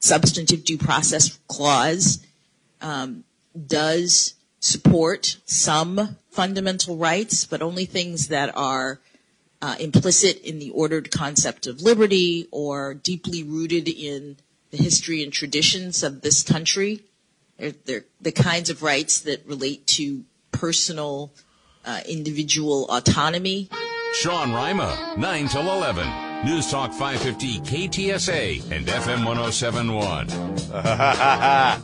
substantive due process clause um, does support some fundamental rights, but only things that are uh, implicit in the ordered concept of liberty or deeply rooted in the history and traditions of this country. They're, the kinds of rights that relate to personal, uh, individual autonomy. Sean Rima, 9 till 11. News Talk 550 KTSA and FM 1071. that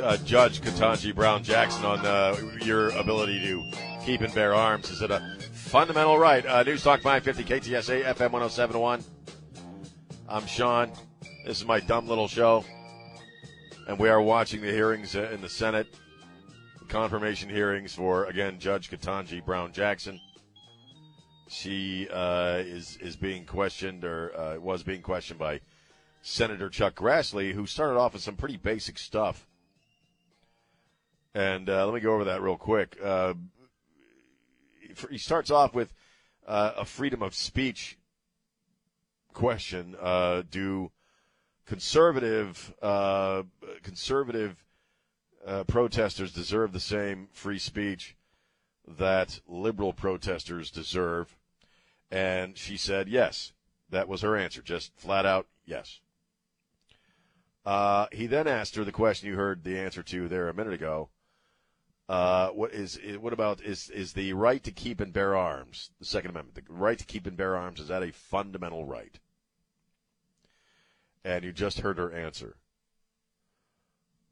uh, Judge Ketanji Brown Jackson on uh, your ability to keep and bear arms. Is it a fundamental right? Uh, News Talk 550 KTSA FM 1071. I'm Sean. This is my dumb little show. And we are watching the hearings uh, in the Senate, confirmation hearings for, again, Judge Ketanji Brown Jackson. She uh, is is being questioned, or uh, was being questioned by Senator Chuck Grassley, who started off with some pretty basic stuff. And uh, let me go over that real quick. Uh, he starts off with uh, a freedom of speech question: uh, Do conservative conservative protesters deserve the same free speech that liberal protesters deserve? And she said yes. That was her answer, just flat out yes. Uh, he then asked her the question you heard the answer to there a minute ago. Uh, what is what about is is the right to keep and bear arms the Second Amendment the right to keep and bear arms is that a fundamental right? And you just heard her answer,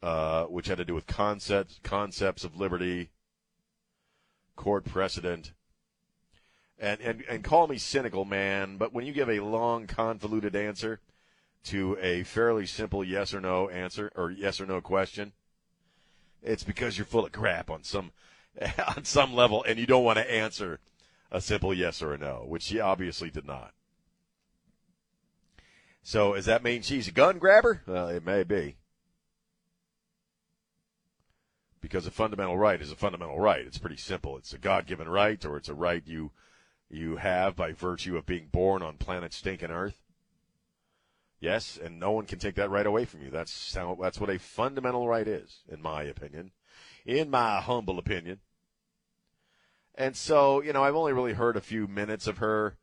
uh, which had to do with concepts concepts of liberty, court precedent, and, and, and call me cynical, man, but when you give a long, convoluted answer to a fairly simple yes or no answer or yes or no question, it's because you're full of crap on some on some level, and you don't want to answer a simple yes or a no, which she obviously did not. So, does that mean she's a gun grabber? Well, it may be. Because a fundamental right is a fundamental right. It's pretty simple. It's a God given right, or it's a right you you have by virtue of being born on planet stinking Earth. Yes, and no one can take that right away from you. That's how, that's what a fundamental right is, in my opinion, in my humble opinion. And so, you know, I've only really heard a few minutes of her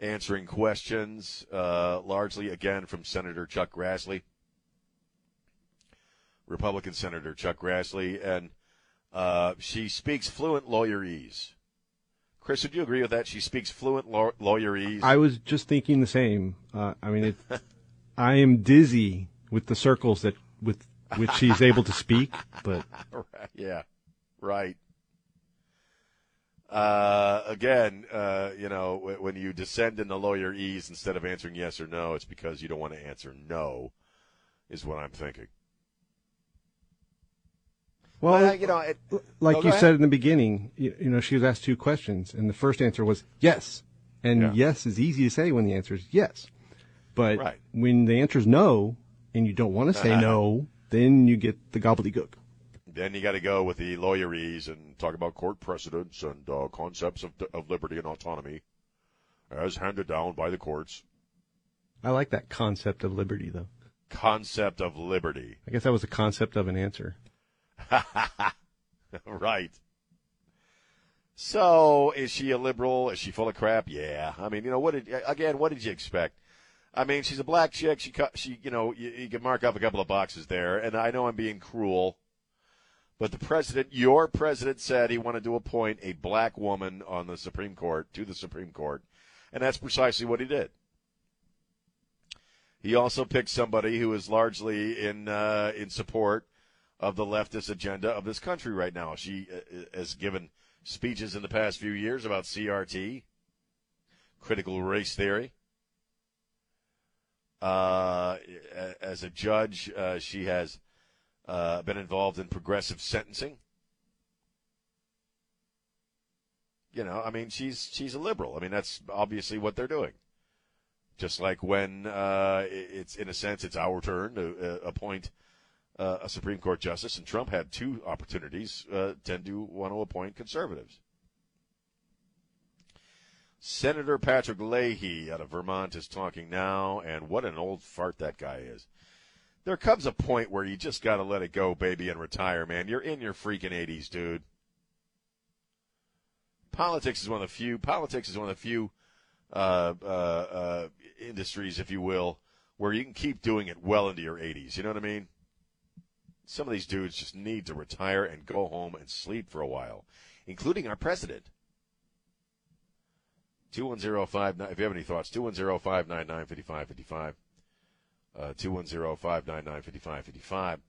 answering questions, uh, largely again from Senator Chuck Grassley, Republican Senator Chuck Grassley, and uh, she speaks fluent lawyerese. Chris, would you agree with that? She speaks fluent law- lawyerese. I was just thinking the same. Uh, I mean, it, I am dizzy with the circles that with which she's able to speak. But yeah, right. Uh, again, uh, you know, when you descend into lawyerese instead of answering yes or no, it's because you don't want to answer no, is what I'm thinking. Well, uh, you know, it, like oh, you said in the beginning, you, you, know, she was asked two questions, and the first answer was yes, and yeah. yes is easy to say when the answer is yes, but right. when the answer is no, and you don't want to say no, then you get the gobbledygook. Then you got to go with the lawyerese and talk about court precedents and uh, concepts of, of liberty and autonomy, as handed down by the courts. I like that concept of liberty, though. Concept of liberty. I guess that was the concept of an answer. right. So, is she a liberal? Is she full of crap? Yeah. I mean, you know, what did again? What did you expect? I mean, she's a black chick. She, she, you know, you, you can mark off a couple of boxes there. And I know I'm being cruel, but the president, your president, said he wanted to appoint a black woman on the Supreme Court to the Supreme Court, and that's precisely what he did. He also picked somebody who is largely in uh, in support of the leftist agenda of this country right now. She uh, has given speeches in the past few years about CRT, critical race theory. Uh, as a judge, uh, she has uh, been involved in progressive sentencing. You know, I mean, she's she's a liberal. I mean, that's obviously what they're doing. Just like when uh, it's in a sense it's our turn to uh, appoint uh, a Supreme Court justice, and Trump had two opportunities, uh, tend to want to appoint conservatives. Senator Patrick Leahy out of Vermont is talking now, and what an old fart that guy is. There comes a point where you just got to let it go, baby, and retire, man. You're in your freaking 80s, dude. Politics is one of the few. Politics is one of the few uh, uh, uh, industries, if you will, where you can keep doing it well into your 80s. You know what I mean? Some of these dudes just need to retire and go home and sleep for a while, including our president. 2105, if you have any thoughts, 210 599 5555. Uh, 210 599 5555.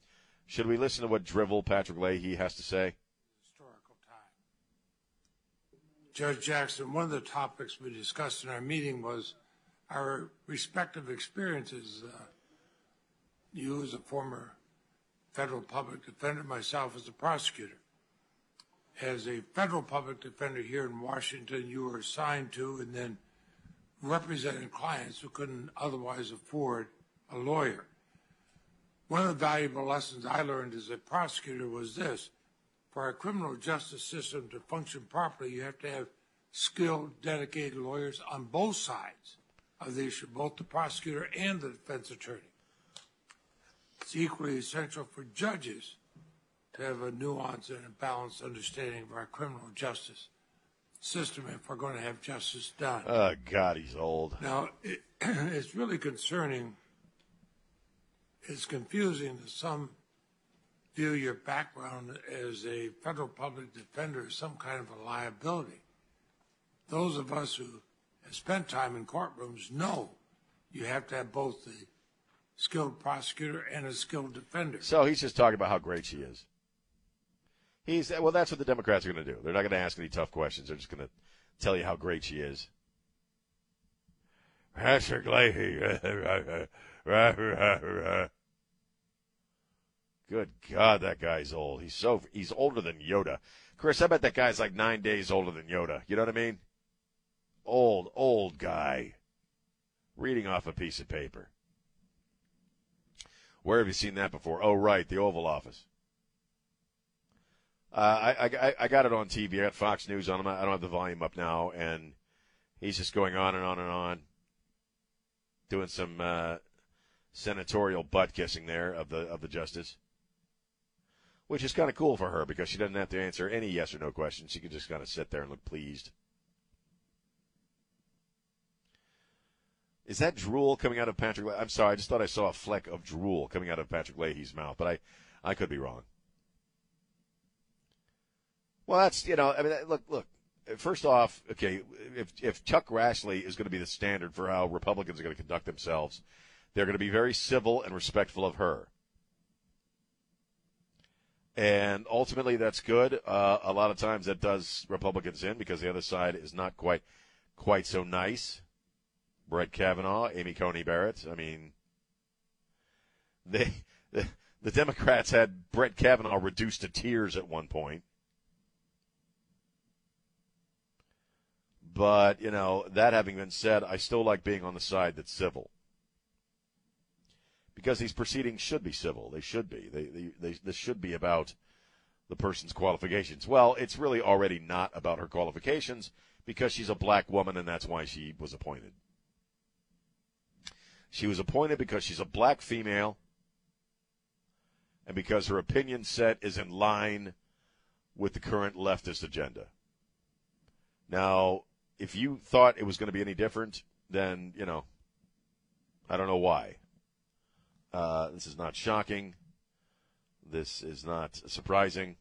Should we listen to what drivel Patrick Leahy has to say? Historical time. Judge Jackson, one of the topics we discussed in our meeting was our respective experiences. Uh, you, as a former federal public defender, myself as a prosecutor as a federal public defender here in Washington, you were assigned to and then represented clients who couldn't otherwise afford a lawyer. One of the valuable lessons I learned as a prosecutor was this. For our criminal justice system to function properly, you have to have skilled, dedicated lawyers on both sides of the issue, both the prosecutor and the defense attorney. It's equally essential for judges to have a nuanced and a balanced understanding of our criminal justice system if we're going to have justice done. Oh, God, he's old. Now, it, it's really concerning. It's confusing that some view your background as a federal public defender as some kind of a liability. Those of us who have spent time in courtrooms know you have to have both the skilled prosecutor and a skilled defender. So he's just talking about how great she is. He's well. That's what the Democrats are going to do. They're not going to ask any tough questions. They're just going to tell you how great she is. Patrick Leahy. Good God, that guy's old. He's so he's older than Yoda. Chris, I bet that guy's like nine days older than Yoda. You know what I mean? Old, old guy. Reading off a piece of paper. Where have you seen that before? Oh, right, the Oval Office. Uh, I, I, I got it on TV. I got Fox News on. I don't have the volume up now, and he's just going on and on and on, doing some uh, senatorial butt kissing there of the of the justice, which is kind of cool for her because she doesn't have to answer any yes or no questions. She can just kind of sit there and look pleased. Is that drool coming out of Patrick? I'm sorry, I just thought I saw a fleck of drool coming out of Patrick Leahy's mouth, but I, I could be wrong. Well, that's you know, I mean, look, look. First off, okay, if if Chuck Grassley is going to be the standard for how Republicans are going to conduct themselves, they're going to be very civil and respectful of her. And ultimately, that's good. Uh, a lot of times, that does Republicans in because the other side is not quite quite so nice. Brett Kavanaugh, Amy Coney Barrett. I mean, they the, the Democrats had Brett Kavanaugh reduced to tears at one point. But, you know, that having been said, I still like being on the side that's civil. Because these proceedings should be civil. They should be. They, they, they, this should be about the person's qualifications. Well, it's really already not about her qualifications because she's a black woman and that's why she was appointed. She was appointed because she's a black female and because her opinion set is in line with the current leftist agenda. Now, if you thought it was going to be any different, then, you know, I don't know why. Uh, this is not shocking. This is not surprising.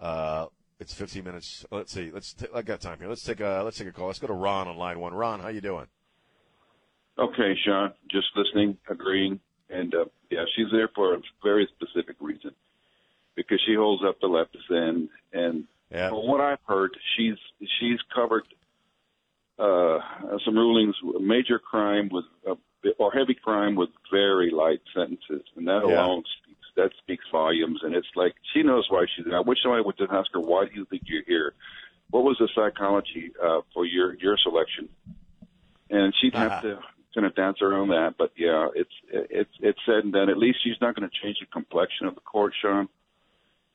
Uh, it's 15 minutes. Let's see. Let's. T- I got time here. Let's take a. Let's take a call. Let's go to Ron on line one. Ron, how you doing? Okay, Sean. Just listening, agreeing, and uh, yeah, she's there for a very specific reason because she holds up the leftist end, and yeah. From what I've heard, she's she's covered uh, some rulings. Major crime was uh, or heavy crime with very light sentences, and that Yeah. alone speaks that speaks volumes. And it's like she knows why she's. There. I wish somebody would just ask her, "Why do you think you're here? What was the psychology uh, for your your selection?" And she'd have to of dance around that. But yeah, it's it's it's said and done. At least she's not going to change the complexion of the court, Sean.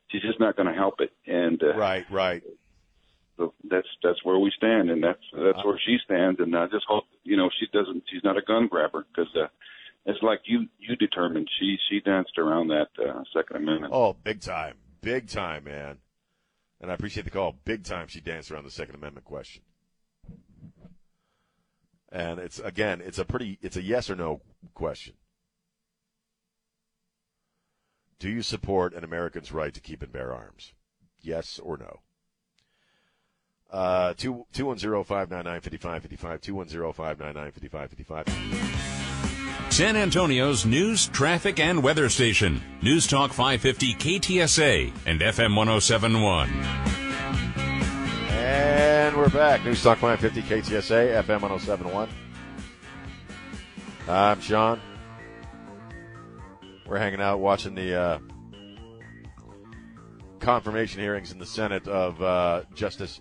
She's just not going to help it. And uh, Right, right. so that's that's where we stand, and that's that's where she stands. And I just hope you know she doesn't. She's not a gun grabber because uh, it's like you you determined. She she danced around that uh, Second Amendment. Oh, big time. Big time, man. And I appreciate the call. Big time she danced around the Second Amendment question. And it's again, it's a pretty it's a yes or no question. Do you support an American's right to keep and bear arms? Yes or no? Uh, two two one zero five nine nine fifty five fifty five two one zero five nine nine fifty five fifty five. San Antonio's news, traffic, and weather station. News Talk 550 KTSA and FM 1071. And we're back. News Talk 550 KTSA, FM 1071. I'm Sean. We're hanging out watching the uh, confirmation hearings in the Senate of uh, Justice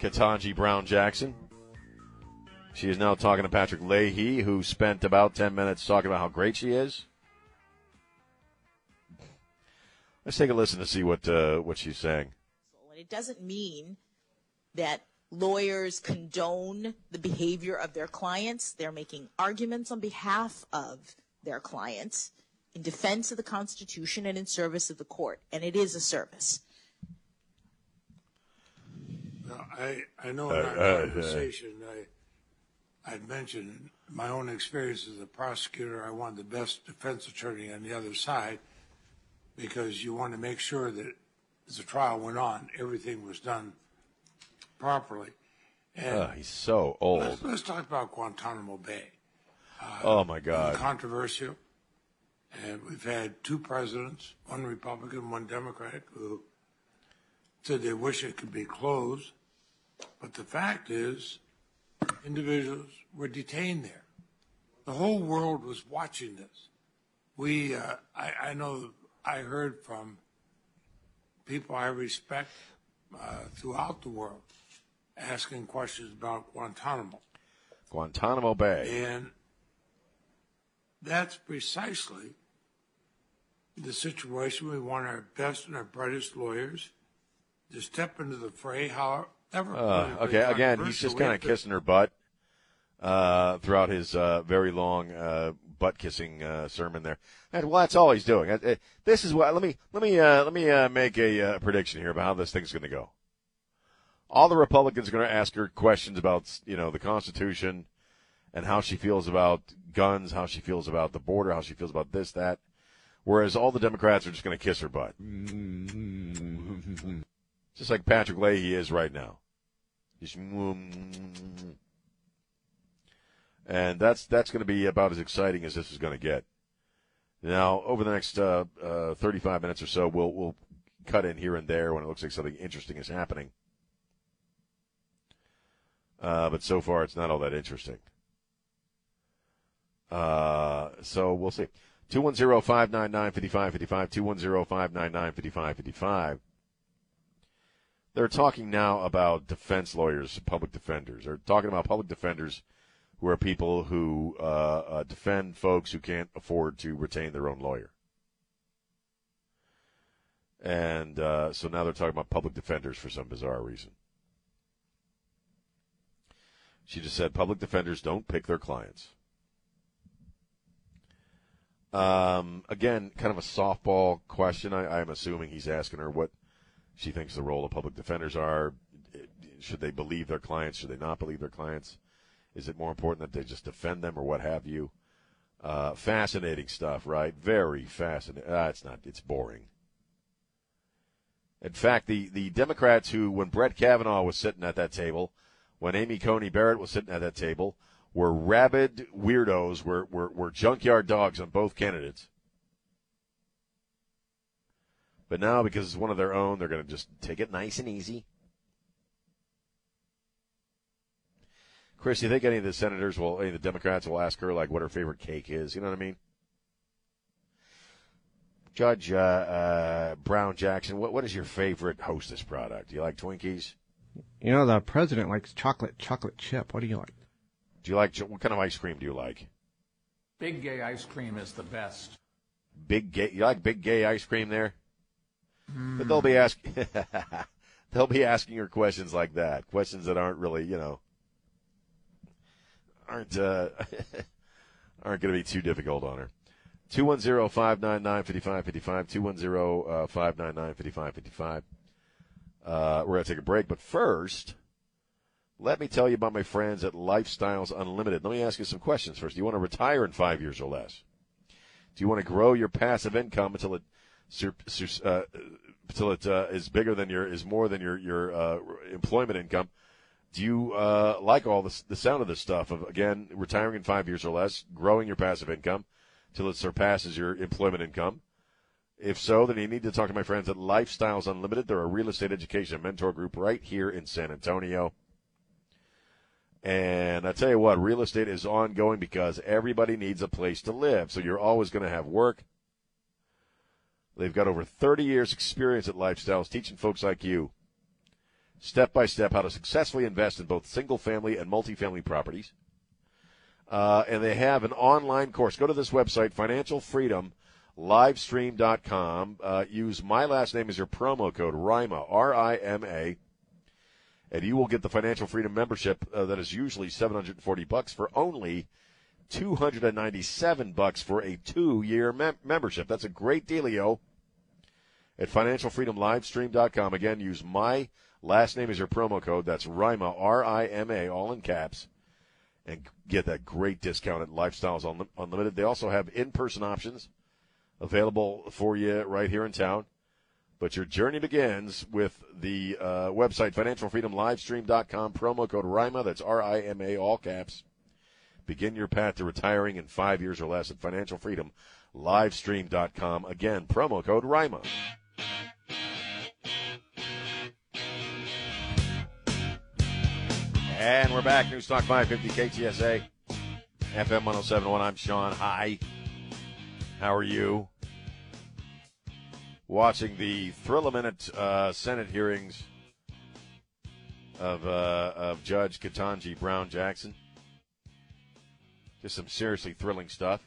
Ketanji Brown Jackson. She is now talking to Patrick Leahy, who spent about 10 minutes talking about how great she is. Let's take a listen to see what uh, what she's saying. It doesn't mean that lawyers condone the behavior of their clients. They're making arguments on behalf of their clients in defense of the Constitution and in service of the court. And it is a service. Now, I, I know in Uh, our uh, uh. conversation, I, I'd mentioned my own experience as a prosecutor. I wanted the best defense attorney on the other side because you want to make sure that as the trial went on, everything was done properly. And Uh, he's so old. let's, let's talk about Guantanamo Bay. Oh my God. Controversial. And we've had two presidents, one Republican, one Democrat, who said they wish it could be closed. But the fact is, individuals were detained there. The whole world was watching this. We, uh, I, I know, I heard from people I respect uh, throughout the world asking questions about Guantanamo. Guantanamo Bay. And that's precisely the situation. We want our best and our brightest lawyers to step into the fray, however. Uh, okay, again, he's just kind of kissing her butt uh, throughout his uh, very long uh, butt kissing uh, sermon there. And well, that's all he's doing. Uh, This is what. Let me let me uh, let me uh, make a uh, prediction here about how this thing's going to go. All the Republicans are going to ask her questions about you know the Constitution and how she feels about guns, how she feels about the border, how she feels about this that. Whereas all the Democrats are just going to kiss her butt. Just like Patrick Leahy is right now. Just and that's that's going to be about as exciting as this is going to get. Now, over the next uh, uh, 35 minutes or so, we'll we'll cut in here and there when it looks like something interesting is happening. Uh, but so far, it's not all that interesting. Uh, so we'll see. 210 599 5555, 210 599 5555. They're talking now about defense lawyers, public defenders. They're talking about public defenders who are people who uh, uh, defend folks who can't afford to retain their own lawyer. And uh, so now they're talking about public defenders for some bizarre reason. She just said public defenders don't pick their clients. Um, again, kind of a softball question. I, I'm assuming he's asking her what she thinks the role of public defenders are. Should they believe their clients? Should they not believe their clients? Is it more important that they just defend them or what have you? Uh, fascinating stuff, right? Very fascinating. Uh, it's not. It's boring. In fact, the the Democrats who, when Brett Kavanaugh was sitting at that table, when Amy Coney Barrett was sitting at that table, were rabid weirdos, were were, were junkyard dogs on both candidates. But now, because it's one of their own, they're going to just take it nice and easy. Chris, do you think any of the senators will, any of the Democrats will ask her like what her favorite cake is? You know what I mean? Judge uh, uh, Brown Jackson, what what is your favorite Hostess product? Do you like Twinkies? You know, the president likes chocolate chocolate chip. What do you like? Do you like what kind of ice cream do you like? Big gay ice cream is the best. Big gay, you like big gay ice cream there? But they'll be asking, they'll be asking her questions like that, questions that aren't really, you know, aren't uh, aren't going to be too difficult on her. 210-599-5555, 210-599-5555. Uh, we're going to take a break, but first, let me tell you about my friends at Lifestyles Unlimited. Let me ask you some questions first. Do you want to retire in five years or less? Do you want to grow your passive income until it uh, until it uh, is bigger than your is more than your your uh, employment income? Do you uh, like all this, the sound of this stuff of again retiring in five years or less, growing your passive income till it surpasses your employment income? If so, then you need to talk to my friends at Lifestyles Unlimited. They're a real estate education mentor group right here in San Antonio. And I tell you what, real estate is ongoing because everybody needs a place to live. So you're always going to have work. They've got over 30 years experience at Lifestyles teaching folks like you step by step how to successfully invest in both single family and multifamily properties. Uh, and they have an online course. Go to this website, financialfreedomlivestream.com. Uh, use my last name as your promo code, RIMA, R-I-M-A and you will get the financial freedom membership uh, that is usually 740 bucks for only 297 bucks for a two-year mem- membership. That's a great dealio at financialfreedomlivestream.com. Again, use my last name as your promo code. That's RIMA, R-I-M-A, all in caps, and get that great discount at Lifestyles Unlimited. They also have in-person options available for you right here in town. But your journey begins with the uh, website financialfreedomlivestream.com promo code RIMA. That's R I M A, all caps. Begin your path to retiring in five years or less at financialfreedomlivestream.com. Again, promo code RIMA. And we're back. News Talk 550 KTSA, FM 1071. I'm Sean. Hi. How are you? watching the thrill a minute uh, Senate hearings of uh, of Judge Ketanji Brown Jackson. Just some seriously thrilling stuff.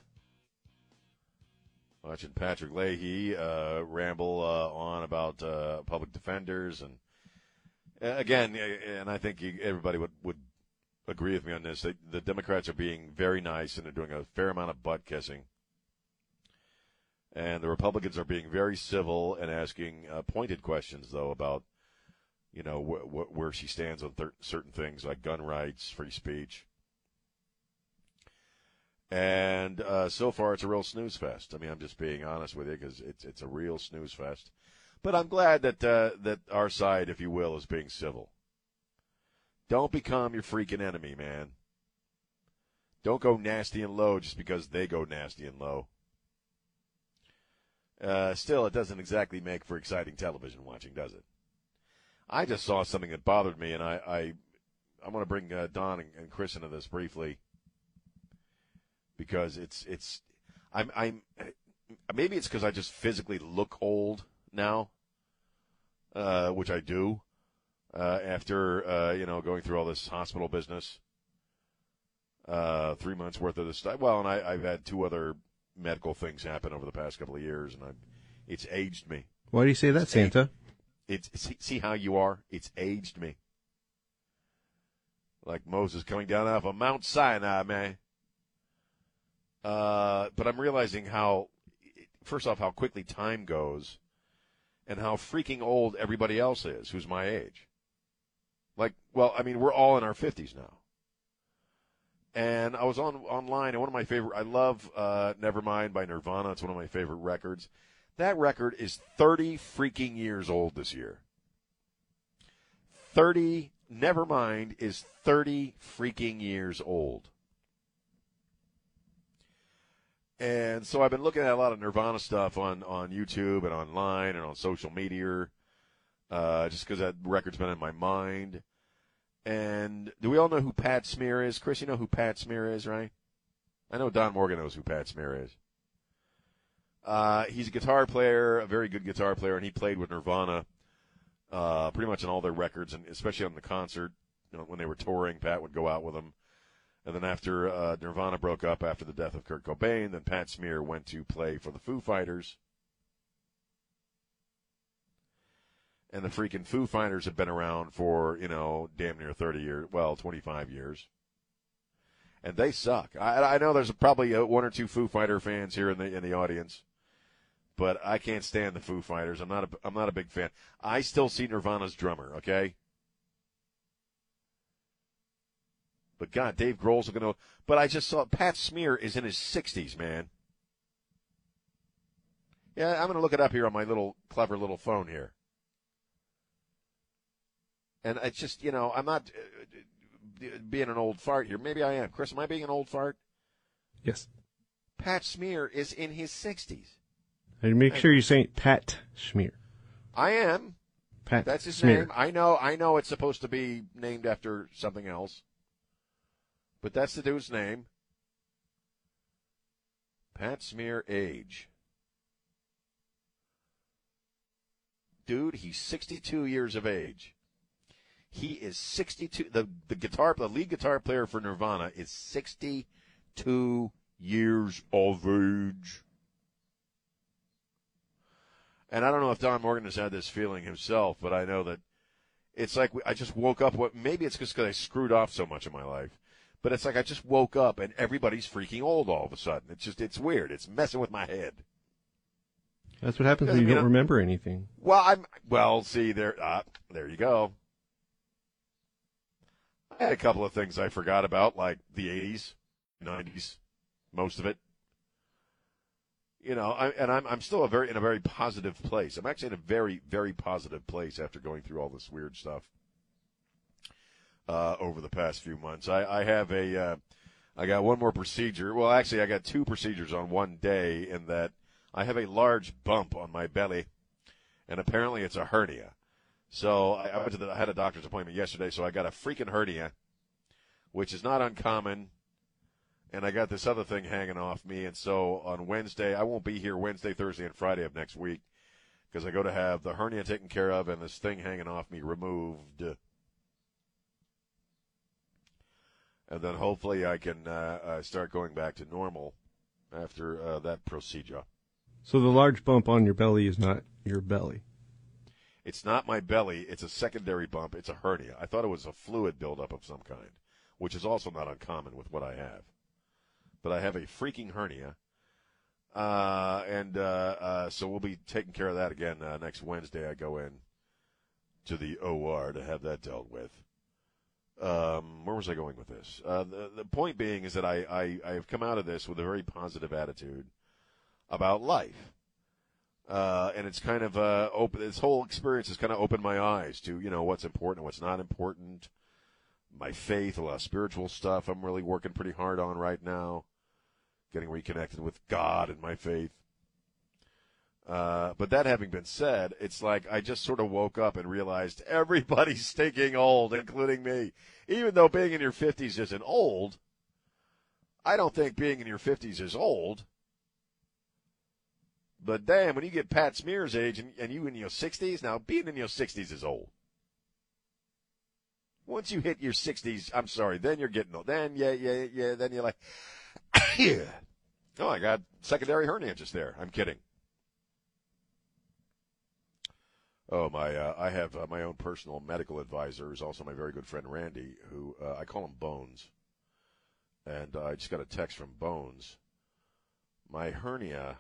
Watching Patrick Leahy uh, ramble uh, on about uh, public defenders and uh, again, and I think everybody would, would agree with me on this. the Democrats are being very nice and they're doing a fair amount of butt kissing and the Republicans are being very civil and asking uh, pointed questions, though, about you know wh- wh- where she stands on th- certain things like gun rights, free speech. And uh, so far, it's a real snooze fest. I mean, I'm just being honest with you because it's it's a real snooze fest. But I'm glad that uh, that our side, if you will, is being civil. Don't become your freaking enemy, man. Don't go nasty and low just because they go nasty and low. Uh, still, it doesn't exactly make for exciting television watching, does it? I just saw something that bothered me, and I, I, I want to bring uh, Don and, and Chris into this briefly because it's it's I'm I'm maybe it's because I just physically look old now, uh, which I do uh, after uh, you know going through all this hospital business, uh, three months worth of this stuff. Well, and I, I've had two other medical things happen over the past couple of years, and i it's aged me. Why do you say that, it's Santa? It's see, see how you are. It's aged me. Like Moses coming down off of Mount Sinai, man. Uh, but I'm realizing how, first off, how quickly time goes, and how freaking old everybody else is who's my age. Like, well, I mean, we're all in our 50s now and I was on online, and one of my favorite. I love uh, Nevermind by Nirvana. It's one of my favorite records. That record is thirty freaking years old this year. Thirty. Nevermind is thirty freaking years old. And so I've been looking at a lot of Nirvana stuff on, on YouTube and online and on social media, uh, just because that record's been in my mind. And do we all know who Pat Smear is? Chris, you know who Pat Smear is, right? I know Don Morgan knows who Pat Smear is. Uh, he's a guitar player, a very good guitar player, and he played with Nirvana uh, pretty much on all their records, and especially on the concert you know, when they were touring. Pat would go out with them. And then after uh, Nirvana broke up after the death of Kurt Cobain, then Pat Smear went to play for the Foo Fighters. And the freaking Foo Fighters have been around for, you know, damn near 30 years, well, 25 years. And they suck. I, I know there's probably uh, one or two Foo Fighter fans here in the in the audience, but I can't stand the Foo Fighters. I'm not a I'm not a big fan. I still see Nirvana's drummer. Okay, But God, Dave Grohl's going to. But I just saw Pat Smear is in his 60s, man. Yeah, I'm going to look it up here on my little clever little phone here. And it's just, you know, I'm not uh, being an old fart here. Maybe I am. Chris, am I being an old fart? Yes. Pat Smear is in his 60s. And make sure you say Pat Smear. I am. Pat. That's his Smear. name. I know. I know it's supposed to be named after something else. But that's the dude's name. Pat Smear age. Dude, he's 62 years of age. He is 62. The, the guitar, the lead guitar player for Nirvana is 62 years of age. And I don't know if Don Morgan has had this feeling himself, but I know that it's like I just woke up. What maybe it's just because I screwed off so much in my life but it's like I just woke up and everybody's freaking old all of a sudden. It's just it's weird. It's messing with my head. That's what happens when you don't remember anything. Well, I'm well. See there, uh, there you go. I had a couple of things I forgot about, like the '80s, '90s, most of it. You know, I, and I'm I'm still a very in a very positive place. I'm actually in a very very positive place after going through all this weird stuff uh, over the past few months. I, I have a, uh, I got one more procedure. Well, actually, I got two procedures on one day in that I have a large bump on my belly, and apparently it's a hernia. So I, I went to the, I had a doctor's appointment yesterday, so I got a freaking hernia, which is not uncommon. And I got this other thing hanging off me, and so on Wednesday, I won't be here Wednesday, Thursday, and Friday of next week because I go to have the hernia taken care of and this thing hanging off me removed. and then hopefully I can uh, uh, start going back to normal after uh, that procedure. So the large bump on your belly is not your belly. It's not my belly; it's a secondary bump. It's a hernia. I thought it was a fluid buildup of some kind, which is also not uncommon with what I have. But I have a freaking hernia, uh, and uh, uh, so we'll be taking care of that again next Wednesday. I go in to the OR to have that dealt with um, where was I going with this? Uh, the, the point being is that I, I, I have come out of this with a very positive attitude about life. Uh, and it's kind of uh, open. This whole experience has kind of opened my eyes to you know what's important, and what's not important. My faith, a lot of spiritual stuff. I'm really working pretty hard on right now, getting reconnected with God and my faith. Uh, but that having been said, it's like I just sort of woke up and realized everybody's stinking old, including me. Even though being in your 50s isn't old, I don't think being in your 50s is old. But damn, when you get Pat Smear's age and, and you in your 60s, now being in your 60s is old. Once you hit your 60s, I'm sorry, then you're getting old. Then, yeah, yeah, yeah, then you're like, yeah. Oh, I got secondary hernia just there. I'm kidding. Oh my! Uh, I have uh, my own personal medical advisor, who's also my very good friend Randy, who uh, I call him Bones. And I just got a text from Bones. My hernia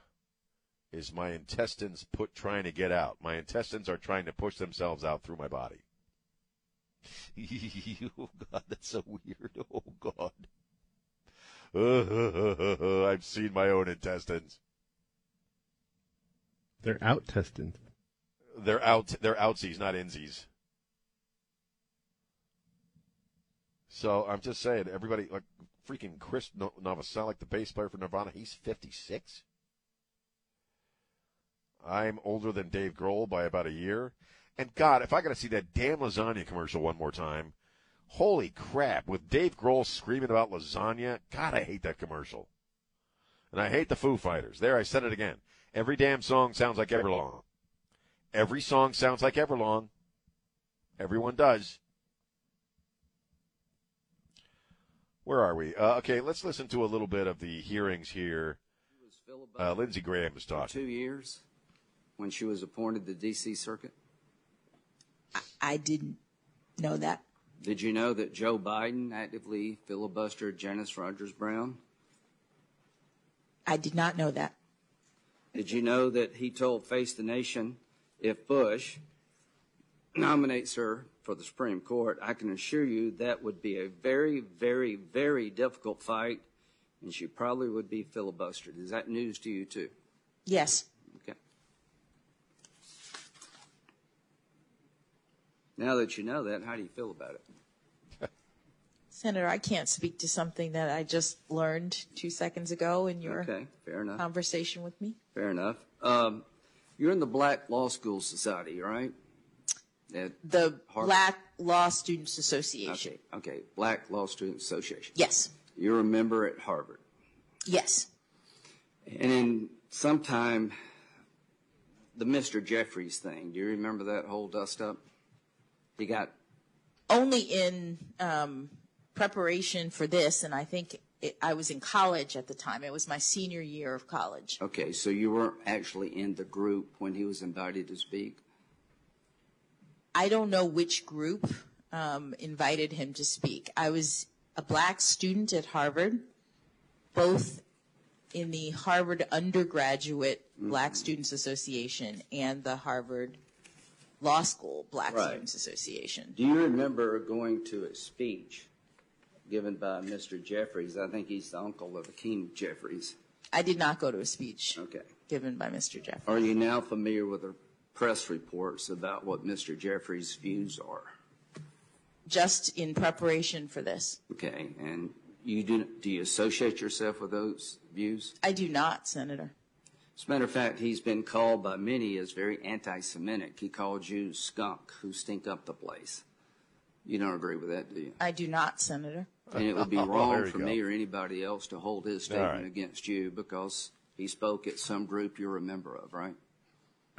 is my intestines put trying to get out. My intestines are trying to push themselves out through my body. oh God, that's so weird. Oh God. I've seen my own intestines. They're out tested. They're out. They're outsies, not insies. So I'm just saying, everybody like freaking Chris Novoselic, the bass player for Nirvana, he's 56. I'm older than Dave Grohl by about a year. And God, if I got to see that damn lasagna commercial one more time, Holy crap! With Dave Grohl screaming about lasagna, God, I hate that commercial. And I hate the Foo Fighters. There, I said it again. Every damn song sounds like Everlong. Every song sounds like Everlong. Everyone does. Where are we? Uh, okay, let's listen to a little bit of the hearings here. Uh, Lindsey Graham was talking. Two years when she was appointed to the D.C. Circuit. I didn't know that. Did you know that Joe Biden actively filibustered Janice Rogers Brown? I did not know that. Did you know that he told Face the Nation if Bush nominates her for the Supreme Court, I can assure you that would be a very, very, very difficult fight, and she probably would be filibustered. Is that news to you, too? Yes. Okay. Now that you know that, how do you feel about it? Senator, I can't speak to something that I just learned two seconds ago in your Okay, fair enough. conversation with me. Fair enough. Um, you're in the Black Law School Society, right? At The Harvard? Black Law Students Association. Okay, okay. Black Law Students Association. Yes. You're a member at Harvard. Yes. And in sometime, the Mr. Jeffries thing, do you remember that whole dust up? He got, Only in um, preparation for this, and I think it, I was in college at the time. It was my senior year of college. okay, so you weren't actually in the group when he was invited to speak? I don't know which group um, invited him to speak. I was a black student at Harvard, both in the Harvard Undergraduate Black Students Association and the Harvard Law School Black Right. Students Association. Do you remember going to a speech given by Mr. Jeffries? I think he's the uncle of Hakeem Jeffries. I did not go to a speech Okay. given by Mr. Jeffries. Are you now familiar with the press reports about what Mr. Jeffries' views are? Just in preparation for this. Okay, and you do, do you associate yourself with those views? I do not, Senator. As a matter of fact, he's been called by many as very anti-Semitic. He called Jews skunk who stink up the place. You don't agree with that, do you? I do not, Senator. And it would be Oh, wrong there for go. me or anybody else to hold his statement right. against you because he spoke at some group you're a member of, right?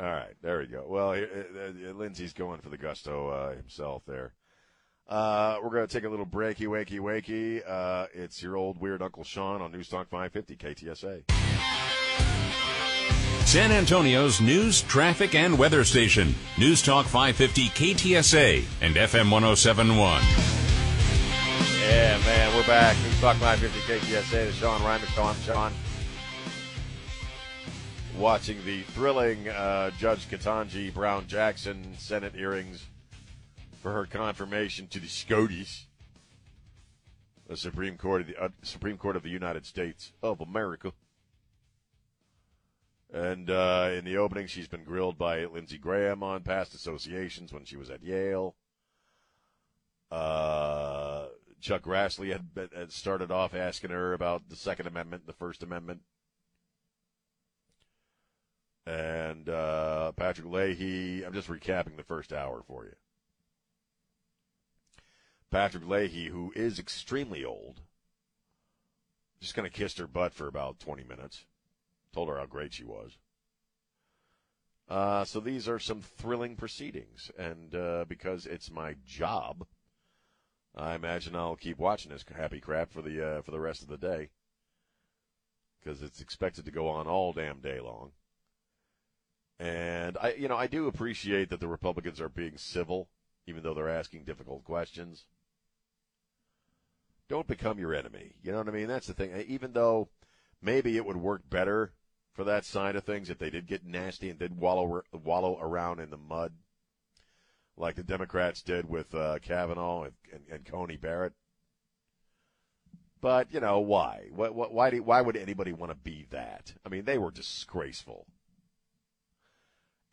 All right, there we go. Well, uh, uh, Lindsey's going for the gusto uh, himself there. Uh, we're going to take a little breaky, wakey, wakey. Uh, it's your old weird Uncle Sean on News Talk 550 KTSA. San Antonio's news, traffic, and weather station. News Talk 550 KTSA and FM 1071. Yeah, man, we're back. News Talk 550 KTSA. The Sean Rima Show. I'm Sean. Watching the thrilling uh, Judge Ketanji Brown Jackson Senate hearings for her confirmation to the SCOTUS, the Supreme Court of the uh, Supreme Court of the United States of America. And uh, in the opening, she's been grilled by Lindsey Graham on past associations when she was at Yale. Uh, Chuck Grassley had, been- had started off asking her about the Second Amendment, the First Amendment. And uh, Patrick Leahy, I'm just recapping the first hour for you. Patrick Leahy, who is extremely old, just kind of kissed her butt for about 20 minutes. Told her how great she was. Uh, so these are some thrilling proceedings, and uh, because it's my job, I imagine I'll keep watching this happy crap for the uh, for the rest of the day, because it's expected to go on all damn day long. And I, you know, I do appreciate that the Republicans are being civil, even though they're asking difficult questions. Don't become your enemy. You know what I mean? That's the thing. Even though maybe it would work better for that side of things if they did get nasty and did wallow wallow around in the mud, like the Democrats did with uh, Kavanaugh and, and, and Coney Barrett. But you know why? Why? Why, do, why would anybody want to be that? I mean, they were disgraceful.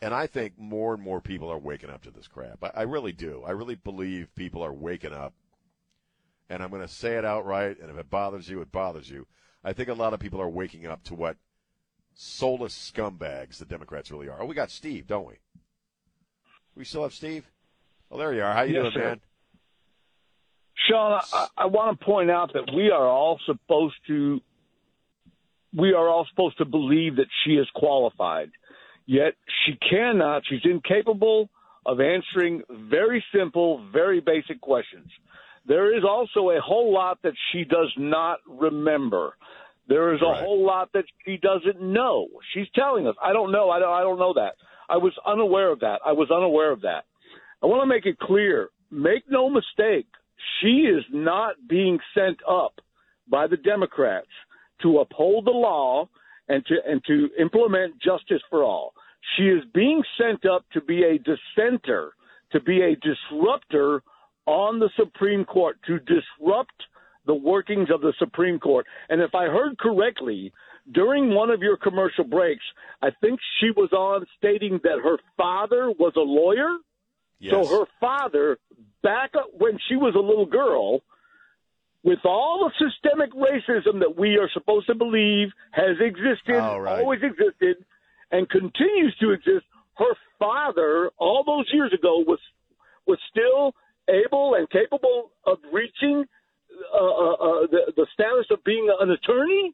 And I think more and more people are waking up to this crap. I, I really do. I really believe people are waking up. And I'm going to say it outright. And if it bothers you, it bothers you. I think a lot of people are waking up to what soulless scumbags the Democrats really are. Oh, we got Steve, don't we? We still have Steve. Oh, there you are. How you Yes, doing, sir. man? Sean, I, I want to point out that we are all supposed to we are all supposed to believe that she is qualified. Yet she cannot, she's incapable of answering very simple, very basic questions. There is also a whole lot that she does not remember. There is a Right. whole lot that she doesn't know. She's telling us, I don't know, I don't, I don't know that. I was unaware of that. I was unaware of that. I want to make it clear. Make no mistake. She is not being sent up by the Democrats to uphold the law and to and to implement justice for all. She is being sent up to be a dissenter, to be a disruptor on the Supreme Court, to disrupt the workings of the Supreme Court. And if I heard correctly, during one of your commercial breaks, I think she was on stating that her father was a lawyer. Yes. So her father, back when she was a little girl, with all the systemic racism that we are supposed to believe has existed, right. always existed, and continues to exist, her father, all those years ago, was was still able and capable of reaching uh, uh, uh, the, the status of being an attorney.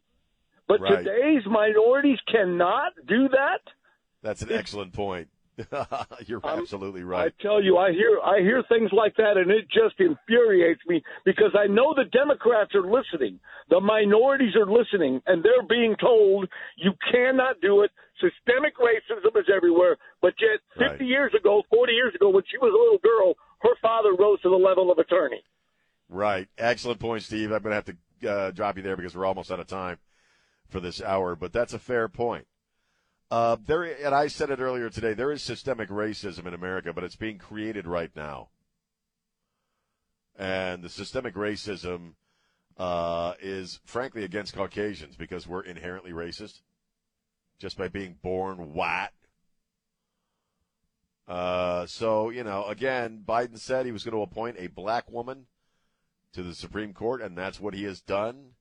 But Right. today's minorities cannot do that. That's an excellent point. You're absolutely right. I tell you, I hear I hear things like that, and it just infuriates me because I know the Democrats are listening, the minorities are listening, and they're being told you cannot do it. Systemic racism is everywhere. But yet, 50 Right. years ago, 40 years ago, when she was a little girl, her father rose to the level of attorney. Right. Excellent point, Steve. I'm going to have to uh, drop you there because we're almost out of time for this hour, but that's a fair point. Uh, there, and I said it earlier today. There is systemic racism in America, but it's being created right now. And the systemic racism uh, is, frankly, against Caucasians because we're inherently racist, just by being born white. Uh, so you know, again, Biden said he was going to appoint a black woman to the Supreme Court, and that's what he has done.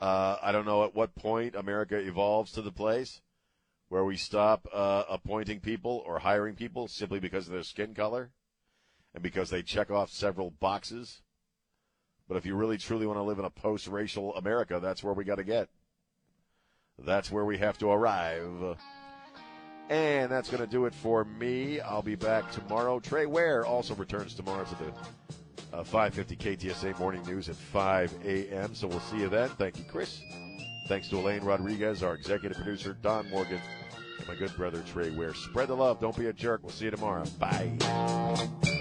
Uh, I don't know at what point America evolves to the place where we stop uh, appointing people or hiring people simply because of their skin color and because they check off several boxes. But if you really truly want to live in a post racial America, that's where we got to get. That's where we have to arrive. And that's going to do it for me. I'll be back tomorrow. Trey Ware also returns tomorrow to the uh, 550 KTSA morning news at 5 a.m. So we'll see you then. Thank you, Chris. Thanks to Elaine Rodriguez, our executive producer, Don Morgan, and my good brother, Trey Ware. Spread the love. Don't be a jerk. We'll see you tomorrow. Bye.